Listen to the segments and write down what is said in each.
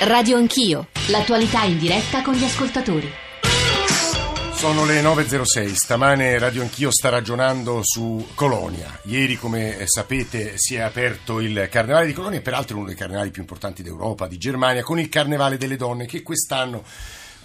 Radio Anch'io, l'attualità in diretta con gli ascoltatori. Sono le 9.06, stamane Radio Anch'io sta ragionando su Colonia. Ieri, come sapete, si è aperto il Carnevale di Colonia, peraltro uno dei carnevali più importanti d'Europa, di Germania, con il Carnevale delle Donne, che quest'anno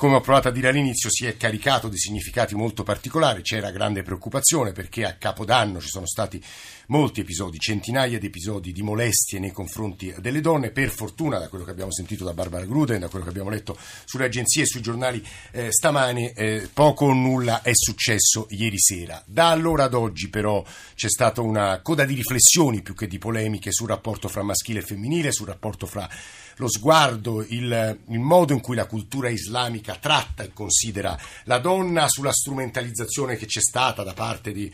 come ho provato a dire all'inizio, si è caricato di significati molto particolari, c'era grande preoccupazione perché a Capodanno ci sono stati molti episodi, centinaia di episodi di molestie nei confronti delle donne. Per fortuna, da quello che abbiamo sentito da Barbara Gruden, da quello che abbiamo letto sulle agenzie e sui giornali eh, stamani, eh, poco o nulla è successo ieri sera. Da allora ad oggi, però, c'è stata una coda di riflessioni più che di polemiche sul rapporto fra maschile e femminile, sul rapporto fra lo sguardo, il, il, modo in cui la cultura islamica tratta e considera la donna, sulla strumentalizzazione che c'è stata da parte di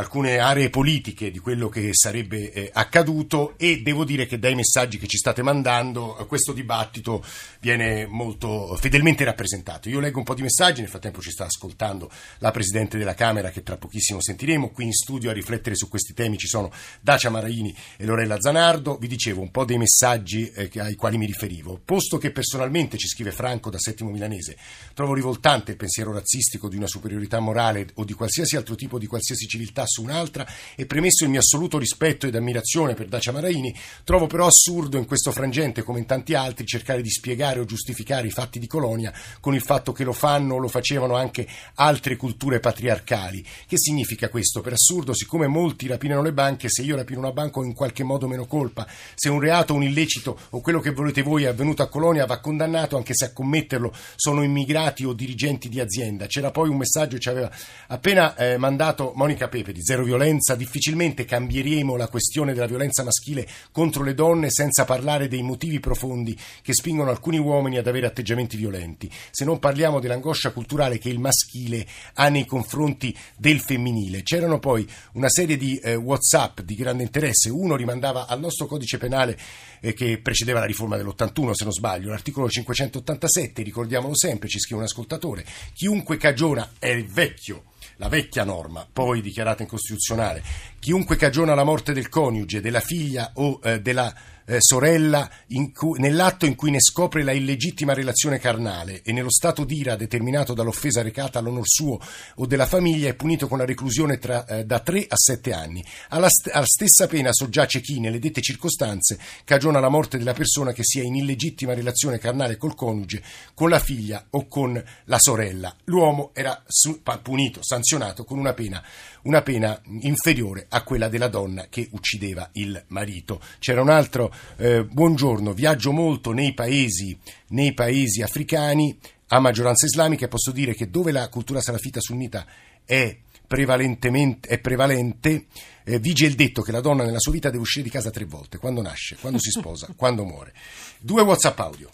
alcune aree politiche di quello che sarebbe eh, accaduto e devo dire che dai messaggi che ci state mandando eh, questo dibattito viene molto fedelmente rappresentato. Io leggo un po' di messaggi, nel frattempo ci sta ascoltando la Presidente della Camera che tra pochissimo sentiremo, qui in studio a riflettere su questi temi ci sono Dacia Maraini e Lorella Zanardo, vi dicevo un po' dei messaggi eh, ai quali mi riferivo, posto che personalmente ci scrive Franco da Settimo Milanese, trovo rivoltante il pensiero razzistico di una superiorità morale o di qualsiasi altro tipo di qualsiasi civiltà su un'altra e premesso il mio assoluto rispetto ed ammirazione per Dacia Maraini, trovo però assurdo in questo frangente, come in tanti altri, cercare di spiegare o giustificare i fatti di Colonia con il fatto che lo fanno o lo facevano anche altre culture patriarcali. Che significa questo? Per assurdo, siccome molti rapinano le banche, se io rapino una banca ho in qualche modo meno colpa. Se un reato, un illecito o quello che volete voi è avvenuto a Colonia va condannato anche se a commetterlo sono immigrati o dirigenti di azienda. C'era poi un messaggio che ci aveva appena eh, mandato Monica Pepe di zero violenza, difficilmente cambieremo la questione della violenza maschile contro le donne senza parlare dei motivi profondi che spingono alcuni uomini ad avere atteggiamenti violenti, se non parliamo dell'angoscia culturale che il maschile ha nei confronti del femminile. C'erano poi una serie di eh, WhatsApp di grande interesse, uno rimandava al nostro codice penale eh, che precedeva la riforma dell'81, se non sbaglio, l'articolo 587, ricordiamolo sempre, ci scrive un ascoltatore, chiunque cagiona è il vecchio la vecchia norma, poi dichiarata incostituzionale, chiunque cagiona la morte del coniuge, della figlia o eh, della eh, sorella cui, nell'atto in cui ne scopre la illegittima relazione carnale e nello stato d'ira determinato dall'offesa recata all'onor suo o della famiglia è punito con la reclusione tra, eh, da 3 a 7 anni. Alla, st- alla, stessa pena soggiace chi, nelle dette circostanze, cagiona la morte della persona che sia in illegittima relazione carnale col coniuge, con la figlia o con la sorella. L'uomo era su- punito, sanzionato con una pena, una pena inferiore a quella della donna che uccideva il marito. C'era un altro eh, buongiorno, viaggio molto nei paesi, nei paesi africani a maggioranza islamica e posso dire che dove la cultura salafita sunnita è prevalentemente è prevalente, eh, vige il detto che la donna nella sua vita deve uscire di casa tre volte, quando nasce, quando si sposa, quando muore. Due WhatsApp audio.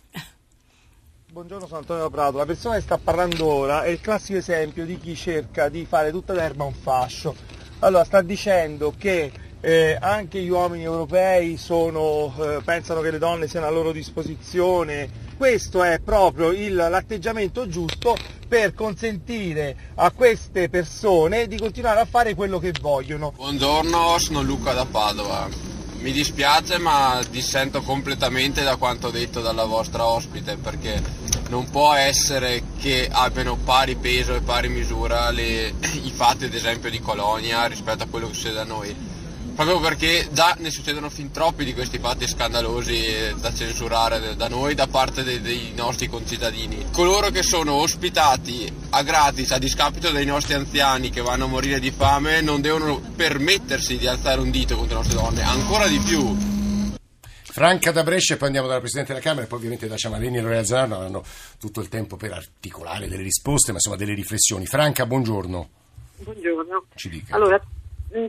Buongiorno, sono Antonio Prato. La persona che sta parlando ora è il classico esempio di chi cerca di fare tutta l'erba un fascio. Allora, sta dicendo che eh, anche gli uomini europei sono, eh, pensano che le donne siano a loro disposizione. Questo è proprio il, l'atteggiamento giusto per consentire a queste persone di continuare a fare quello che vogliono. Buongiorno, sono Luca da Padova. Mi dispiace ma dissento completamente da quanto detto dalla vostra ospite perché non può essere che abbiano pari peso e pari misura le, i fatti ad esempio di Colonia rispetto a quello che succede da noi proprio perché già ne succedono fin troppi di questi fatti scandalosi da censurare da noi, da parte dei, dei, nostri concittadini. Coloro che sono ospitati a gratis a discapito dei nostri anziani che vanno a morire di fame non devono permettersi di alzare un dito contro le nostre donne, ancora di più. Franca da Brescia e poi andiamo dalla Presidente della Camera e poi ovviamente da Ciamalini e Lorea Zanardo avranno tutto il tempo per articolare delle risposte, ma insomma delle riflessioni. Franca, buongiorno. Buongiorno. Ci dica. Allora,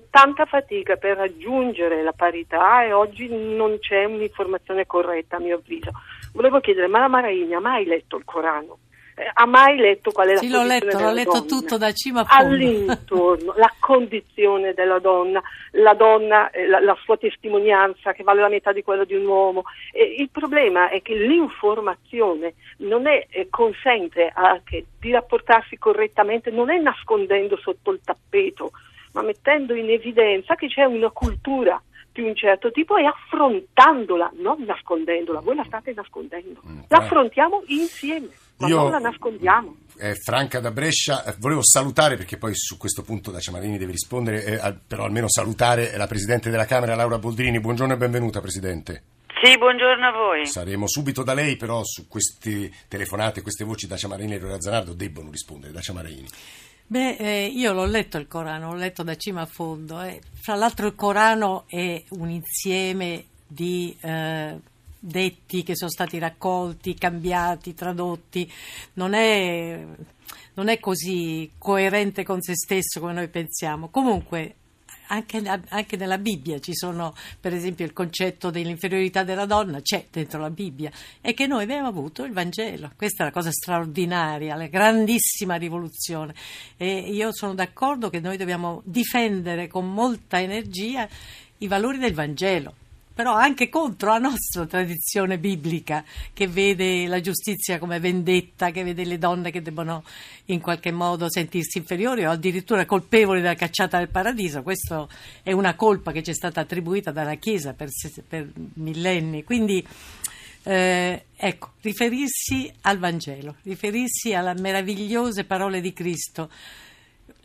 tanta fatica per raggiungere la parità e oggi non c'è un'informazione corretta a mio avviso. Volevo chiedere, ma la Maraini ha mai letto il Corano? Eh, ha mai letto qual è la sì, l'ho letto, l'ho letto tutto da cima a fondo. All'intorno, la condizione della donna, la donna, eh, la, la, sua testimonianza che vale la metà di quella di un uomo. E il problema è che l'informazione non è, eh, consente anche di rapportarsi correttamente, non è nascondendo sotto il tappeto ma mettendo in evidenza che c'è una cultura di un certo tipo e affrontandola, non nascondendola. Voi la state nascondendo. Mm, L'affrontiamo insieme, ma Io- non la nascondiamo. Eh, Franca da Brescia, eh, volevo salutare perché poi su questo punto Dacia Marini deve rispondere, eh, al- però almeno salutare la Presidente della Camera Laura Boldrini. Buongiorno e benvenuta Presidente. Sì, buongiorno a voi. Saremo subito da lei, però su queste telefonate, queste voci Dacia Marini e Lorea Zanardo debbono rispondere. Dacia Marini. Beh, eh, io l'ho letto il Corano, l'ho letto da cima a fondo. eh. Fra l'altro il Corano è un insieme di eh, detti che sono stati raccolti, cambiati, tradotti. Non è, non è così coerente con se stesso come noi pensiamo. Comunque, anche, anche nella Bibbia ci sono, per esempio, il concetto dell'inferiorità della donna, c'è dentro la Bibbia, e che noi abbiamo avuto il Vangelo. Questa è la cosa straordinaria, la grandissima rivoluzione. E io sono d'accordo che noi dobbiamo difendere con molta energia i valori del Vangelo. Però anche contro la nostra tradizione biblica che vede la giustizia come vendetta, che vede le donne che debbono in qualche modo sentirsi inferiori o addirittura colpevoli della cacciata del paradiso. Questa è una colpa che ci è stata attribuita dalla Chiesa per, per millenni. Quindi eh, ecco, riferirsi al Vangelo, riferirsi alle meravigliose parole di Cristo.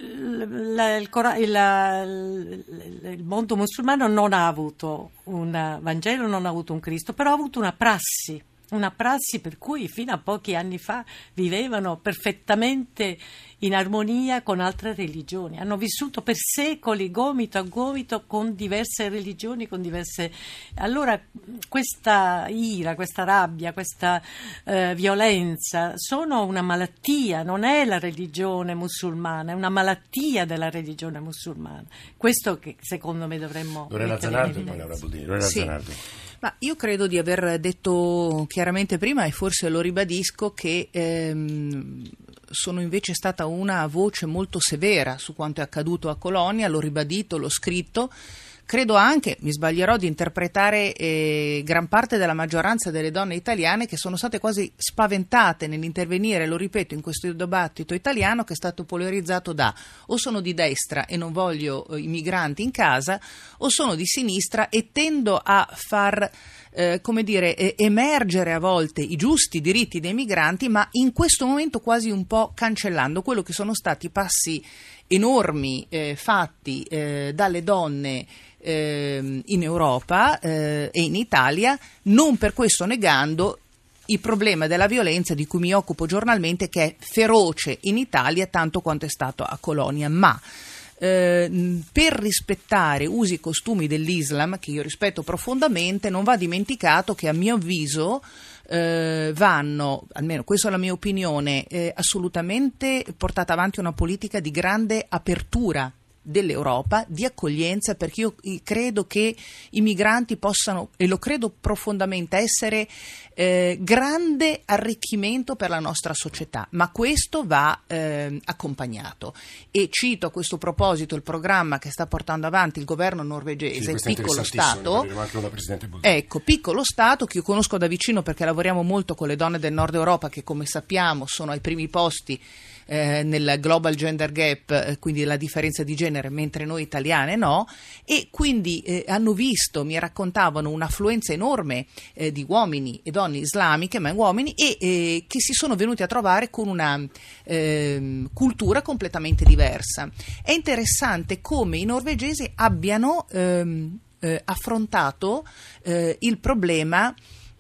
Il, il- il mondo musulmano non ha avuto un Vangelo, non ha avuto un Cristo, però ha avuto una prassi, una prassi per cui fino a pochi anni fa vivevano perfettamente in armonia con altre religioni. Hanno vissuto per secoli gomito a gomito con diverse religioni, con diverse. Allora questa ira, questa rabbia, questa eh, violenza sono una malattia, non è la religione musulmana, è una malattia della religione musulmana. Questo che secondo me dovremmo Lorena Zanardo e poi. Laura Boldrini. Lorena Sì. Zanardo. Ma io credo di aver detto chiaramente prima e forse lo ribadisco che ehm, sono invece stata una voce molto severa su quanto è accaduto a Colonia, l'ho ribadito, l'ho scritto. Credo anche, mi sbaglierò, di interpretare eh, gran parte della maggioranza delle donne italiane che sono state quasi spaventate nell'intervenire, lo ripeto, in questo dibattito italiano che è stato polarizzato da o sono di destra e non voglio eh, i migranti in casa o sono di sinistra e tendo a far eh, come dire, eh, emergere a volte i giusti diritti dei migranti, ma in questo momento quasi un po' cancellando quello che sono stati passi enormi eh, fatti eh, dalle donne ehm, in Europa eh, e in Italia, non per questo negando il problema della violenza di cui mi occupo giornalmente, che è feroce in Italia tanto quanto è stato a Colonia, ma eh, per rispettare usi e costumi dell'Islam, che io rispetto profondamente, non va dimenticato che a mio avviso eh, vanno, almeno questa è la mia opinione, eh, assolutamente portata avanti una politica di grande apertura dell'Europa di accoglienza perché io eh, credo che i migranti possano e lo credo profondamente essere eh, grande arricchimento per la nostra società. Ma questo va eh, accompagnato. E cito a questo proposito il programma che sta portando avanti il governo Sì, norvegese è piccolo Stato. Ecco, piccolo Stato che io conosco da vicino perché lavoriamo molto con le donne del nord Europa che come sappiamo sono ai primi posti eh, nel Global Gender Gap, eh, quindi la differenza di genere, mentre noi italiane no, e quindi eh, hanno visto, mi raccontavano, un'affluenza enorme eh, di uomini e donne islamiche, ma uomini, e eh, che si sono venuti a trovare con una ehm, cultura completamente diversa. È interessante come i norvegesi abbiano ehm, eh, affrontato il problema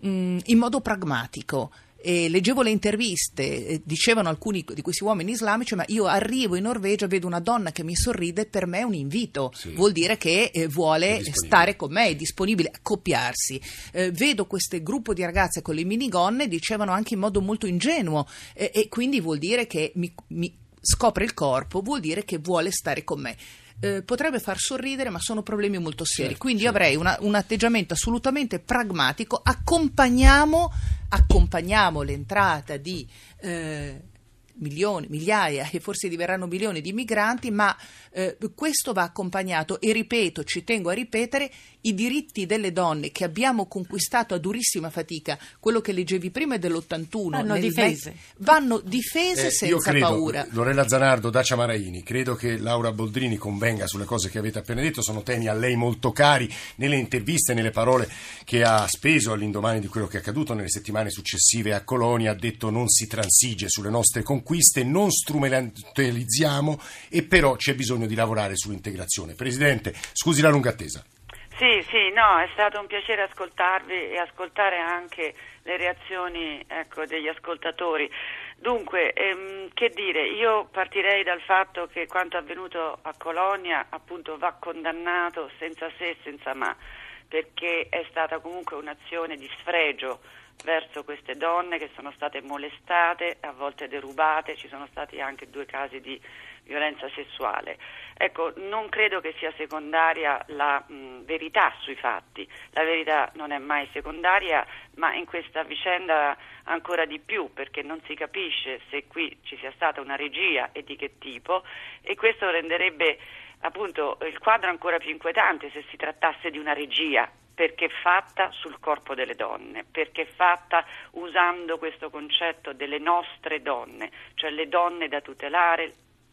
mh, in modo pragmatico. E leggevo le interviste, eh, dicevano alcuni di questi uomini islamici, ma io arrivo in Norvegia, vedo una donna che mi sorride, per me è un invito, Sì. vuol dire che eh, vuole stare con me, è disponibile a accoppiarsi. Eh, vedo questo gruppo di ragazze con le minigonne, dicevano anche in modo molto ingenuo, eh, e quindi vuol dire che mi, mi scopre il corpo, vuol dire che vuole stare con me. Eh, potrebbe far sorridere, ma sono problemi molto seri. Certo, Quindi certo. avrei una- un atteggiamento assolutamente pragmatico. Accompagniamo, accompagniamo l'entrata di, eh, milioni, migliaia e forse diverranno milioni di migranti, ma eh, questo va accompagnato e ripeto, ci tengo a ripetere, i diritti delle donne che abbiamo conquistato a durissima fatica, quello che leggevi prima è dell'81, vanno difese, vanno difese eh, senza credo, paura. Lorella Zanardo, Dacia Maraini, credo che Laura Boldrini convenga sulle cose che avete appena detto, sono temi a lei molto cari nelle interviste, nelle parole che ha speso all'indomani di quello che è accaduto nelle settimane successive a Colonia, ha detto non si transige sulle nostre conquiste, non strumentalizziamo e però c'è bisogno di lavorare sull'integrazione. Presidente, scusi la lunga attesa. Sì, sì, no, è stato un piacere ascoltarvi e ascoltare anche le reazioni ecco, degli ascoltatori. Dunque, ehm, che dire, io partirei dal fatto che quanto avvenuto a Colonia appunto va condannato senza se e senza ma, perché è stata comunque un'azione di sfregio verso queste donne che sono state molestate, a volte derubate, ci sono stati anche due casi di violenza sessuale. Ecco, non credo che sia secondaria la mh, verità sui fatti, la verità non è mai secondaria, ma in questa vicenda ancora di più perché non si capisce se qui ci sia stata una regia e di che tipo e questo renderebbe appunto il quadro ancora più inquietante se si trattasse di una regia perché fatta sul corpo delle donne, perché fatta usando questo concetto delle nostre donne, cioè le donne da tutelare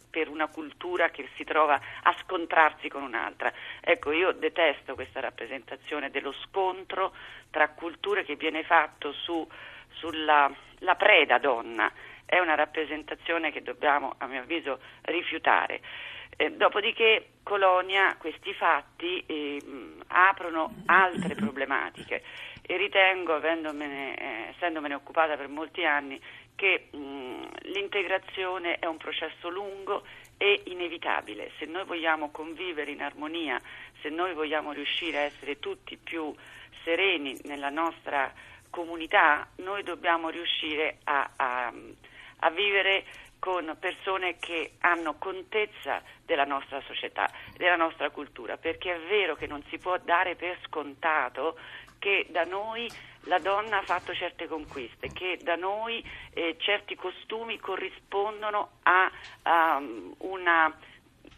per una cultura che si trova a scontrarsi con un'altra. Ecco, io detesto questa rappresentazione dello scontro tra culture che viene fatto su, sulla preda donna. È una rappresentazione che dobbiamo, a mio avviso, rifiutare. Eh, dopodiché Colonia questi fatti eh, aprono altre problematiche e ritengo, eh, essendomene occupata per molti anni, che mh, l'integrazione è un processo lungo e inevitabile. Se noi vogliamo convivere in armonia, se noi vogliamo riuscire a essere tutti più sereni nella nostra comunità, noi dobbiamo riuscire a, a, a vivere con persone che hanno contezza della nostra società, della nostra cultura, perché è vero che non si può dare per scontato che da noi la donna ha fatto certe conquiste, che da noi eh, certi costumi corrispondono a, a una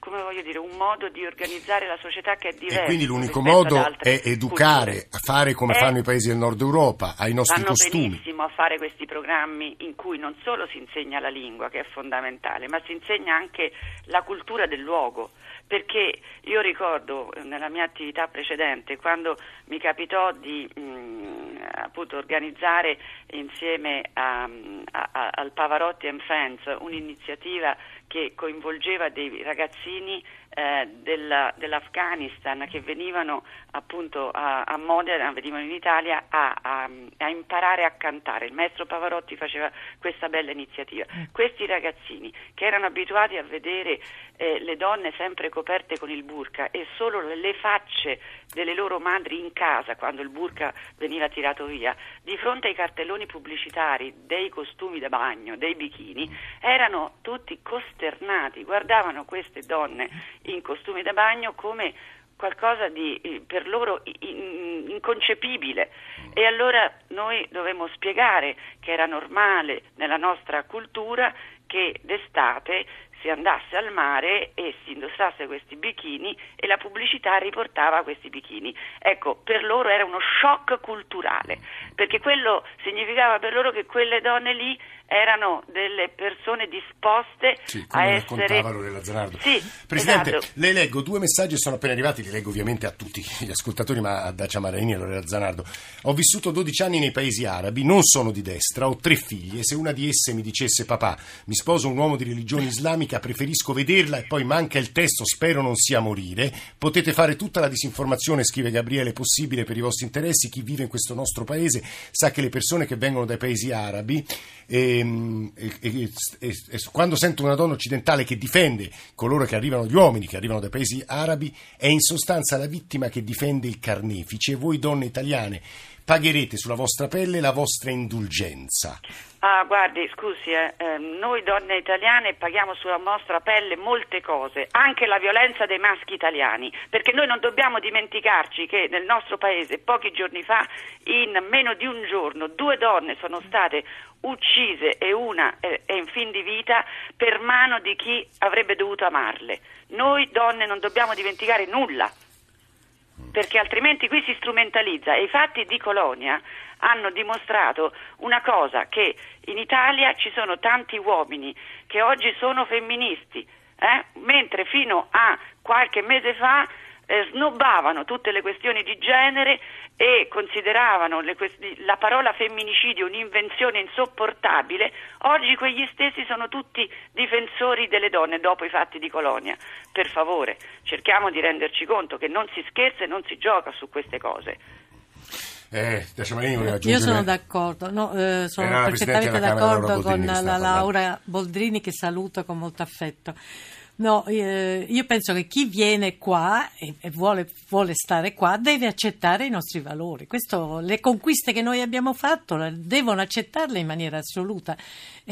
come voglio dire, un modo di organizzare la società che è diverso. E quindi l'unico modo è educare, a fare come è, fanno i paesi del nord Europa, ai nostri fanno costumi. benissimo a fare questi programmi in cui non solo si insegna la lingua, che è fondamentale, ma si insegna anche la cultura del luogo. Perché io ricordo eh, nella mia attività precedente, quando mi capitò di mh, mm, appunto organizzare insieme a, a, al Pavarotti and Friends un'iniziativa che coinvolgeva dei ragazzini eh, della, dell'Afghanistan che venivano appunto a, a Modena, venivano in Italia a, a, a, imparare a cantare. Il maestro Pavarotti faceva questa bella iniziativa. Mm. Questi ragazzini che erano abituati a vedere eh, le donne sempre coperte con il burka e solo le facce delle loro madri in casa quando il burka veniva tirato via, di fronte ai cartelloni pubblicitari dei costumi da bagno, dei bikini, erano tutti costernati, guardavano queste donne in costumi da bagno come qualcosa di eh, per loro inconcepibile. E allora noi dovevamo spiegare che era normale nella nostra cultura che d'estate si andasse al mare e si indossasse questi bikini e la pubblicità riportava questi bikini. Ecco, per loro era uno shock culturale, perché quello significava per loro che quelle donne lì erano delle persone disposte sì, a essere. Sì, Presidente, esatto. le leggo due messaggi sono appena arrivati, li leggo ovviamente a tutti gli ascoltatori, ma a Dacia Maraini e a Lorella Zanardo. Ho vissuto 12 anni nei paesi arabi, non sono di destra, ho tre figlie, se una di esse mi dicesse papà, mi sposo un uomo di religione islamica, preferisco vederla e poi manca il testo, spero non sia morire, potete fare tutta la disinformazione, scrive Gabriele, possibile per i vostri interessi, chi vive in questo nostro paese sa che le persone che vengono dai paesi arabi Ehm, e, e, e, e, quando sento una donna occidentale che difende coloro che arrivano, gli uomini che arrivano dai paesi arabi, è in sostanza la vittima che difende il carnefice. Voi donne italiane pagherete sulla vostra pelle la vostra indulgenza. Ah, guardi, scusi, eh, eh, noi donne italiane paghiamo sulla nostra pelle molte cose, anche la violenza dei maschi italiani, perché noi non dobbiamo dimenticarci che nel nostro paese pochi giorni fa, in meno di un giorno, due donne sono state uccise e una è in fin di vita per mano di chi avrebbe dovuto amarle. Noi donne non dobbiamo dimenticare nulla perché altrimenti qui si strumentalizza e i fatti di Colonia hanno dimostrato una cosa che in Italia ci sono tanti uomini che oggi sono femministi, eh? mentre fino a qualche mese fa eh, snobbavano tutte le questioni di genere e consideravano quest- la parola femminicidio un'invenzione insopportabile, oggi quegli stessi sono tutti difensori delle donne dopo i fatti di Colonia. Per favore, cerchiamo di renderci conto che non si scherza e non si gioca su queste cose. Eh, Io sono d'accordo, no, eh, sono perfettamente d'accordo con la Laura Boldrini che saluto con molto affetto. No, eh, io penso che chi viene qua e, e vuole, vuole, stare qua deve accettare i nostri valori. Questo, le conquiste che noi abbiamo fatto devono accettarle in maniera assoluta.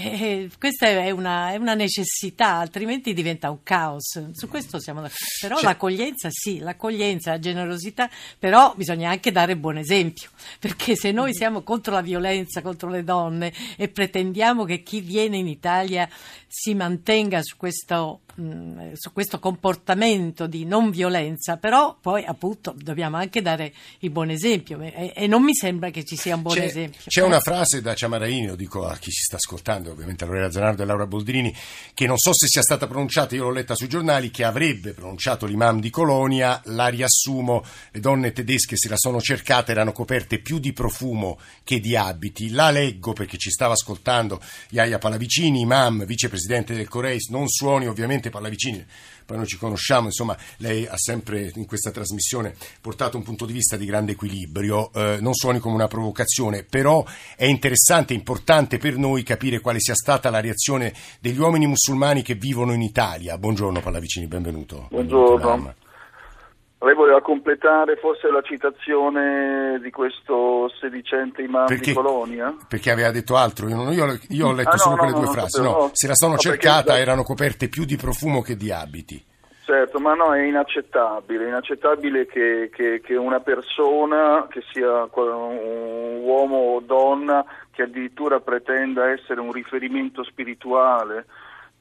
E, questa è una, è una, necessità, altrimenti diventa un caos. Su questo siamo d'accordo. Però cioè, l'accoglienza sì, l'accoglienza, la generosità, però bisogna anche dare buon esempio, perché se noi siamo contro la violenza, contro le donne e pretendiamo che chi viene in Italia si mantenga su questo Mm, su questo comportamento di non violenza, però poi appunto dobbiamo anche dare il buon esempio e, e non mi sembra che ci sia un buon c'è, esempio. C'è una frase da Ciamaraini, lo dico a chi si sta ascoltando, ovviamente a Lorena Zanardo e Laura Boldrini, che non so se sia stata pronunciata, io l'ho letta sui giornali, che avrebbe pronunciato l'imam di Colonia, la riassumo, le donne tedesche se la sono cercata erano coperte più di profumo che di abiti, la leggo perché ci stava ascoltando Iaia Palavicini, imam, vicepresidente del Coreis, non suoni ovviamente Pallavicini, poi noi ci conosciamo, insomma lei ha sempre in questa trasmissione portato un punto di vista di grande equilibrio, eh, non suoni come una provocazione, però è interessante, importante per noi capire quale sia stata la reazione degli uomini musulmani che vivono in Italia. Buongiorno Pallavicini, benvenuto. Buongiorno. Lei voleva completare forse la citazione di questo sedicente imam perché, di Colonia? Perché aveva detto altro, io, non, io, io ho letto ah, solo no, quelle no, due no, frasi. No, se la sono cercata perché... erano coperte più di profumo che di abiti. Certo, ma no, è inaccettabile, è inaccettabile che, che, che una persona, che sia un uomo o donna, che addirittura pretenda essere un riferimento spirituale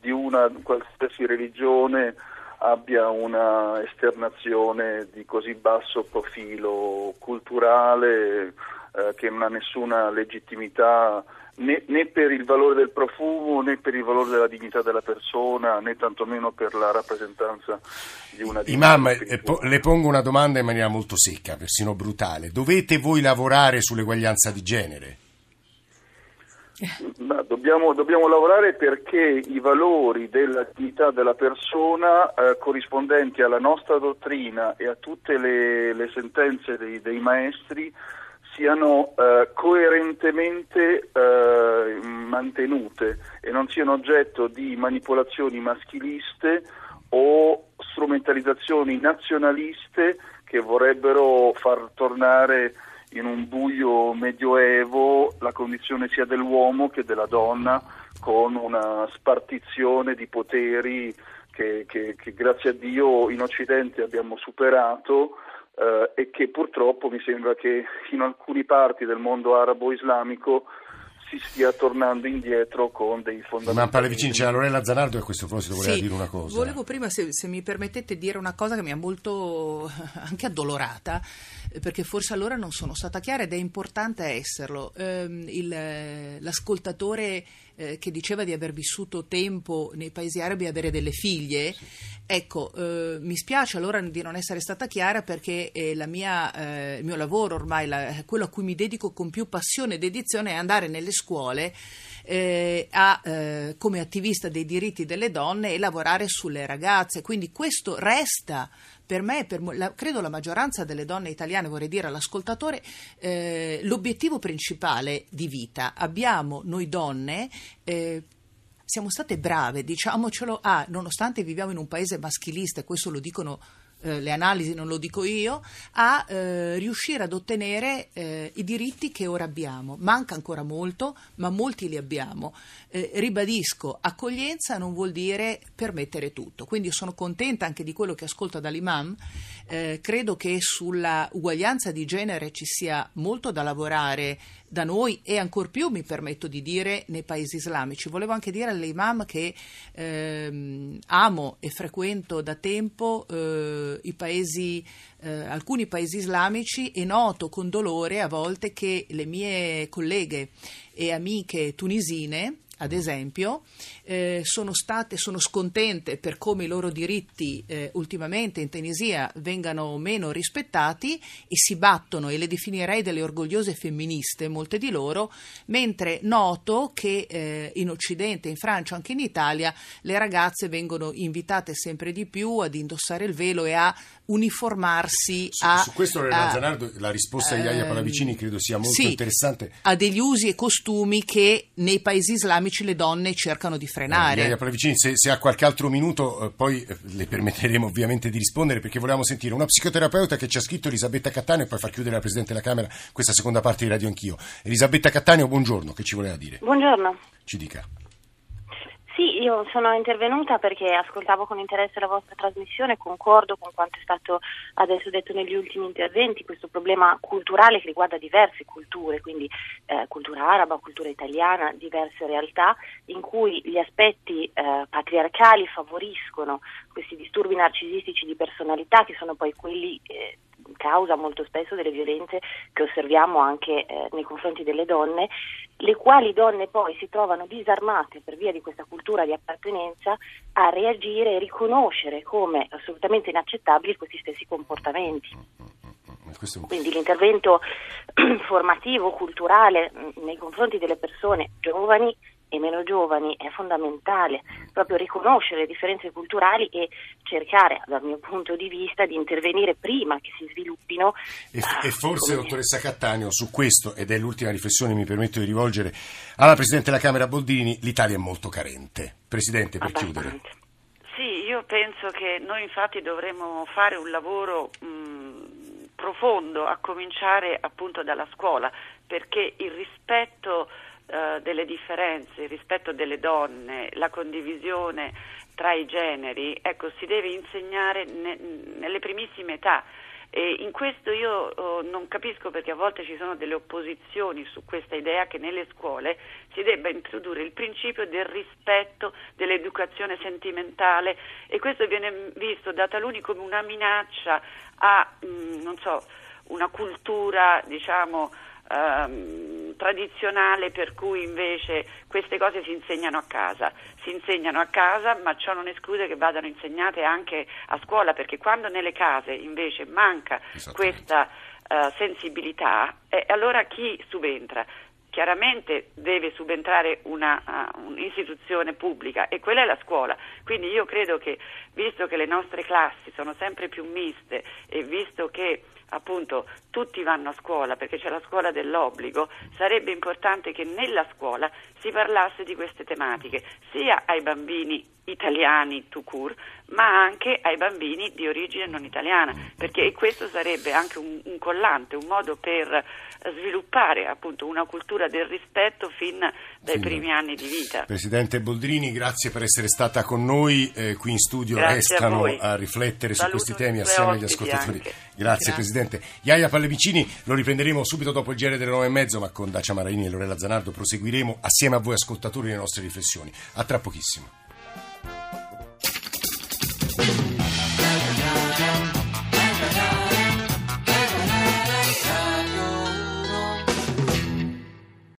di una qualsiasi religione, abbia una esternazione di così basso profilo culturale eh, che non ha nessuna legittimità né, né, per il valore del profumo né per il valore della dignità della persona né tantomeno per la rappresentanza di una dignità. Imam, eh, po- le pongo una domanda in maniera molto secca, persino brutale. Dovete voi lavorare sull'eguaglianza di genere? Dobbiamo, dobbiamo, lavorare perché i valori della dignità della persona eh, corrispondenti alla nostra dottrina e a tutte le, le sentenze dei, dei, maestri siano eh, coerentemente eh, mantenute e non siano oggetto di manipolazioni maschiliste o strumentalizzazioni nazionaliste che vorrebbero far tornare in un buio medioevo la condizione sia dell'uomo che della donna con una spartizione di poteri che, che, che grazie a Dio in Occidente abbiamo superato eh, e che purtroppo mi sembra che in alcune parti del mondo arabo-islamico si stia tornando indietro con dei fondamenti. Ma pare vicino, c'era Lorella Zanardo e a questo proposito voleva sì, dire una cosa. Volevo prima, se, se, mi permettete, dire una cosa che mi ha molto anche addolorata, eh, perché forse allora non sono stata chiara ed è importante esserlo. Eh, il, l'ascoltatore eh, che diceva di aver vissuto tempo nei paesi arabi e avere delle figlie, ecco, eh, mi spiace allora di non essere stata chiara perché mia, eh, il mio lavoro ormai, la, quello a cui mi dedico con più passione e dedizione è andare nelle scuole eh, a, eh, come attivista dei diritti delle donne e lavorare sulle ragazze. Quindi questo resta per me, per la, credo la maggioranza delle donne italiane, vorrei dire all'ascoltatore, eh, l'obiettivo principale di vita. Abbiamo noi donne eh, siamo state brave, diciamocelo, ah, nonostante viviamo in un paese maschilista, questo lo dicono eh, le analisi non lo dico io, a eh, riuscire ad ottenere eh, i diritti che ora abbiamo. Manca ancora molto, ma molti li abbiamo. Eh, ribadisco, accoglienza non vuol dire permettere tutto, quindi sono contenta anche di quello che ascolto dall'imam. Eh, credo che sulla uguaglianza di genere ci sia molto da lavorare da noi e ancor più mi permetto di dire nei paesi islamici. Volevo anche dire all'imam che ehm, amo e frequento da tempo eh, i paesi, eh, alcuni paesi islamici e noto con dolore a volte che le mie colleghe e amiche tunisine ad esempio, eh, sono state, sono scontente per come i loro diritti eh, ultimamente in Tunisia vengano meno rispettati e si battono, e le definirei delle orgogliose femministe, molte di loro, mentre noto che eh, in Occidente, in Francia, anche in Italia, le ragazze vengono invitate sempre di più ad indossare il velo e a uniformarsi su, a... Su questo, Lorena Zanardo, la risposta di Iaia Palavicini credo sia molto sì, interessante. A degli usi e costumi che nei paesi islamici le donne cercano di frenare. Eh, Iaia Palavicini, se, se, ha qualche altro minuto, eh, poi eh, le permetteremo ovviamente di rispondere, perché volevamo sentire una psicoterapeuta che ci ha scritto Elisabetta Cattaneo e poi far chiudere la Presidente della Camera questa seconda parte di Radio Anch'io. Elisabetta Cattaneo, buongiorno, che ci voleva dire? Buongiorno. Ci dica. Sì, io sono intervenuta perché ascoltavo con interesse la vostra trasmissione, concordo con quanto è stato adesso detto negli ultimi interventi, questo problema culturale che riguarda diverse culture, quindi eh, cultura araba, cultura italiana, diverse realtà in cui gli aspetti eh, patriarcali favoriscono questi disturbi narcisistici di personalità che sono poi quelli eh, causa molto spesso delle violenze che osserviamo anche eh, nei confronti delle donne, le quali donne poi si trovano disarmate per via di questa cultura di appartenenza a reagire e riconoscere come assolutamente inaccettabili questi stessi comportamenti. Quindi l'intervento formativo, culturale nei confronti delle persone giovani e meno giovani è fondamentale proprio riconoscere le differenze culturali e cercare, dal mio punto di vista, di intervenire prima che si sviluppino. E, e forse, dottoressa Cattaneo, su questo, ed è l'ultima riflessione che mi permetto di rivolgere alla Presidente della Camera Boldrini, l'Italia è molto carente. Presidente, per Abbastanza. chiudere. Sì, io penso che noi infatti dovremmo fare un lavoro mh, profondo, a cominciare appunto dalla scuola, perché il rispetto eh, delle differenze, il rispetto delle donne, la condivisione tra i generi, ecco, si deve insegnare ne, nelle primissime età. E in questo io oh, non capisco perché a volte ci sono delle opposizioni su questa idea che nelle scuole si debba introdurre il principio del rispetto dell'educazione sentimentale e questo viene visto da taluni come una minaccia a, mh, mm, non so, una cultura, diciamo, ehm, tradizionale per cui invece queste cose si insegnano a casa. Si insegnano a casa, ma ciò non esclude che vadano insegnate anche a scuola, perché quando nelle case invece manca questa uh, sensibilità, eh, allora chi subentra? chiaramente deve subentrare una, uh, un'istituzione pubblica e quella è la scuola. Quindi io credo che, visto che le nostre classi sono sempre più miste e visto che appunto tutti vanno a scuola perché c'è la scuola dell'obbligo, sarebbe importante che nella scuola si parlasse di queste tematiche, sia ai bambini italiani tout court, ma anche ai bambini di origine non italiana, perché questo sarebbe anche un, un collante, un modo per sviluppare appunto una cultura del rispetto fin dai sì, primi anni di vita. Presidente Boldrini, grazie per essere stata con noi, eh, qui in studio grazie restano a, a riflettere Saluto su questi temi assieme agli ascoltatori. Anche. Grazie, grazie, Presidente. Iaia Pallavicini, lo riprenderemo subito dopo il GR delle nove e mezzo, ma con Dacia Maraini e Lorella Zanardo proseguiremo assieme a voi ascoltatori le nostre riflessioni. A tra pochissimo.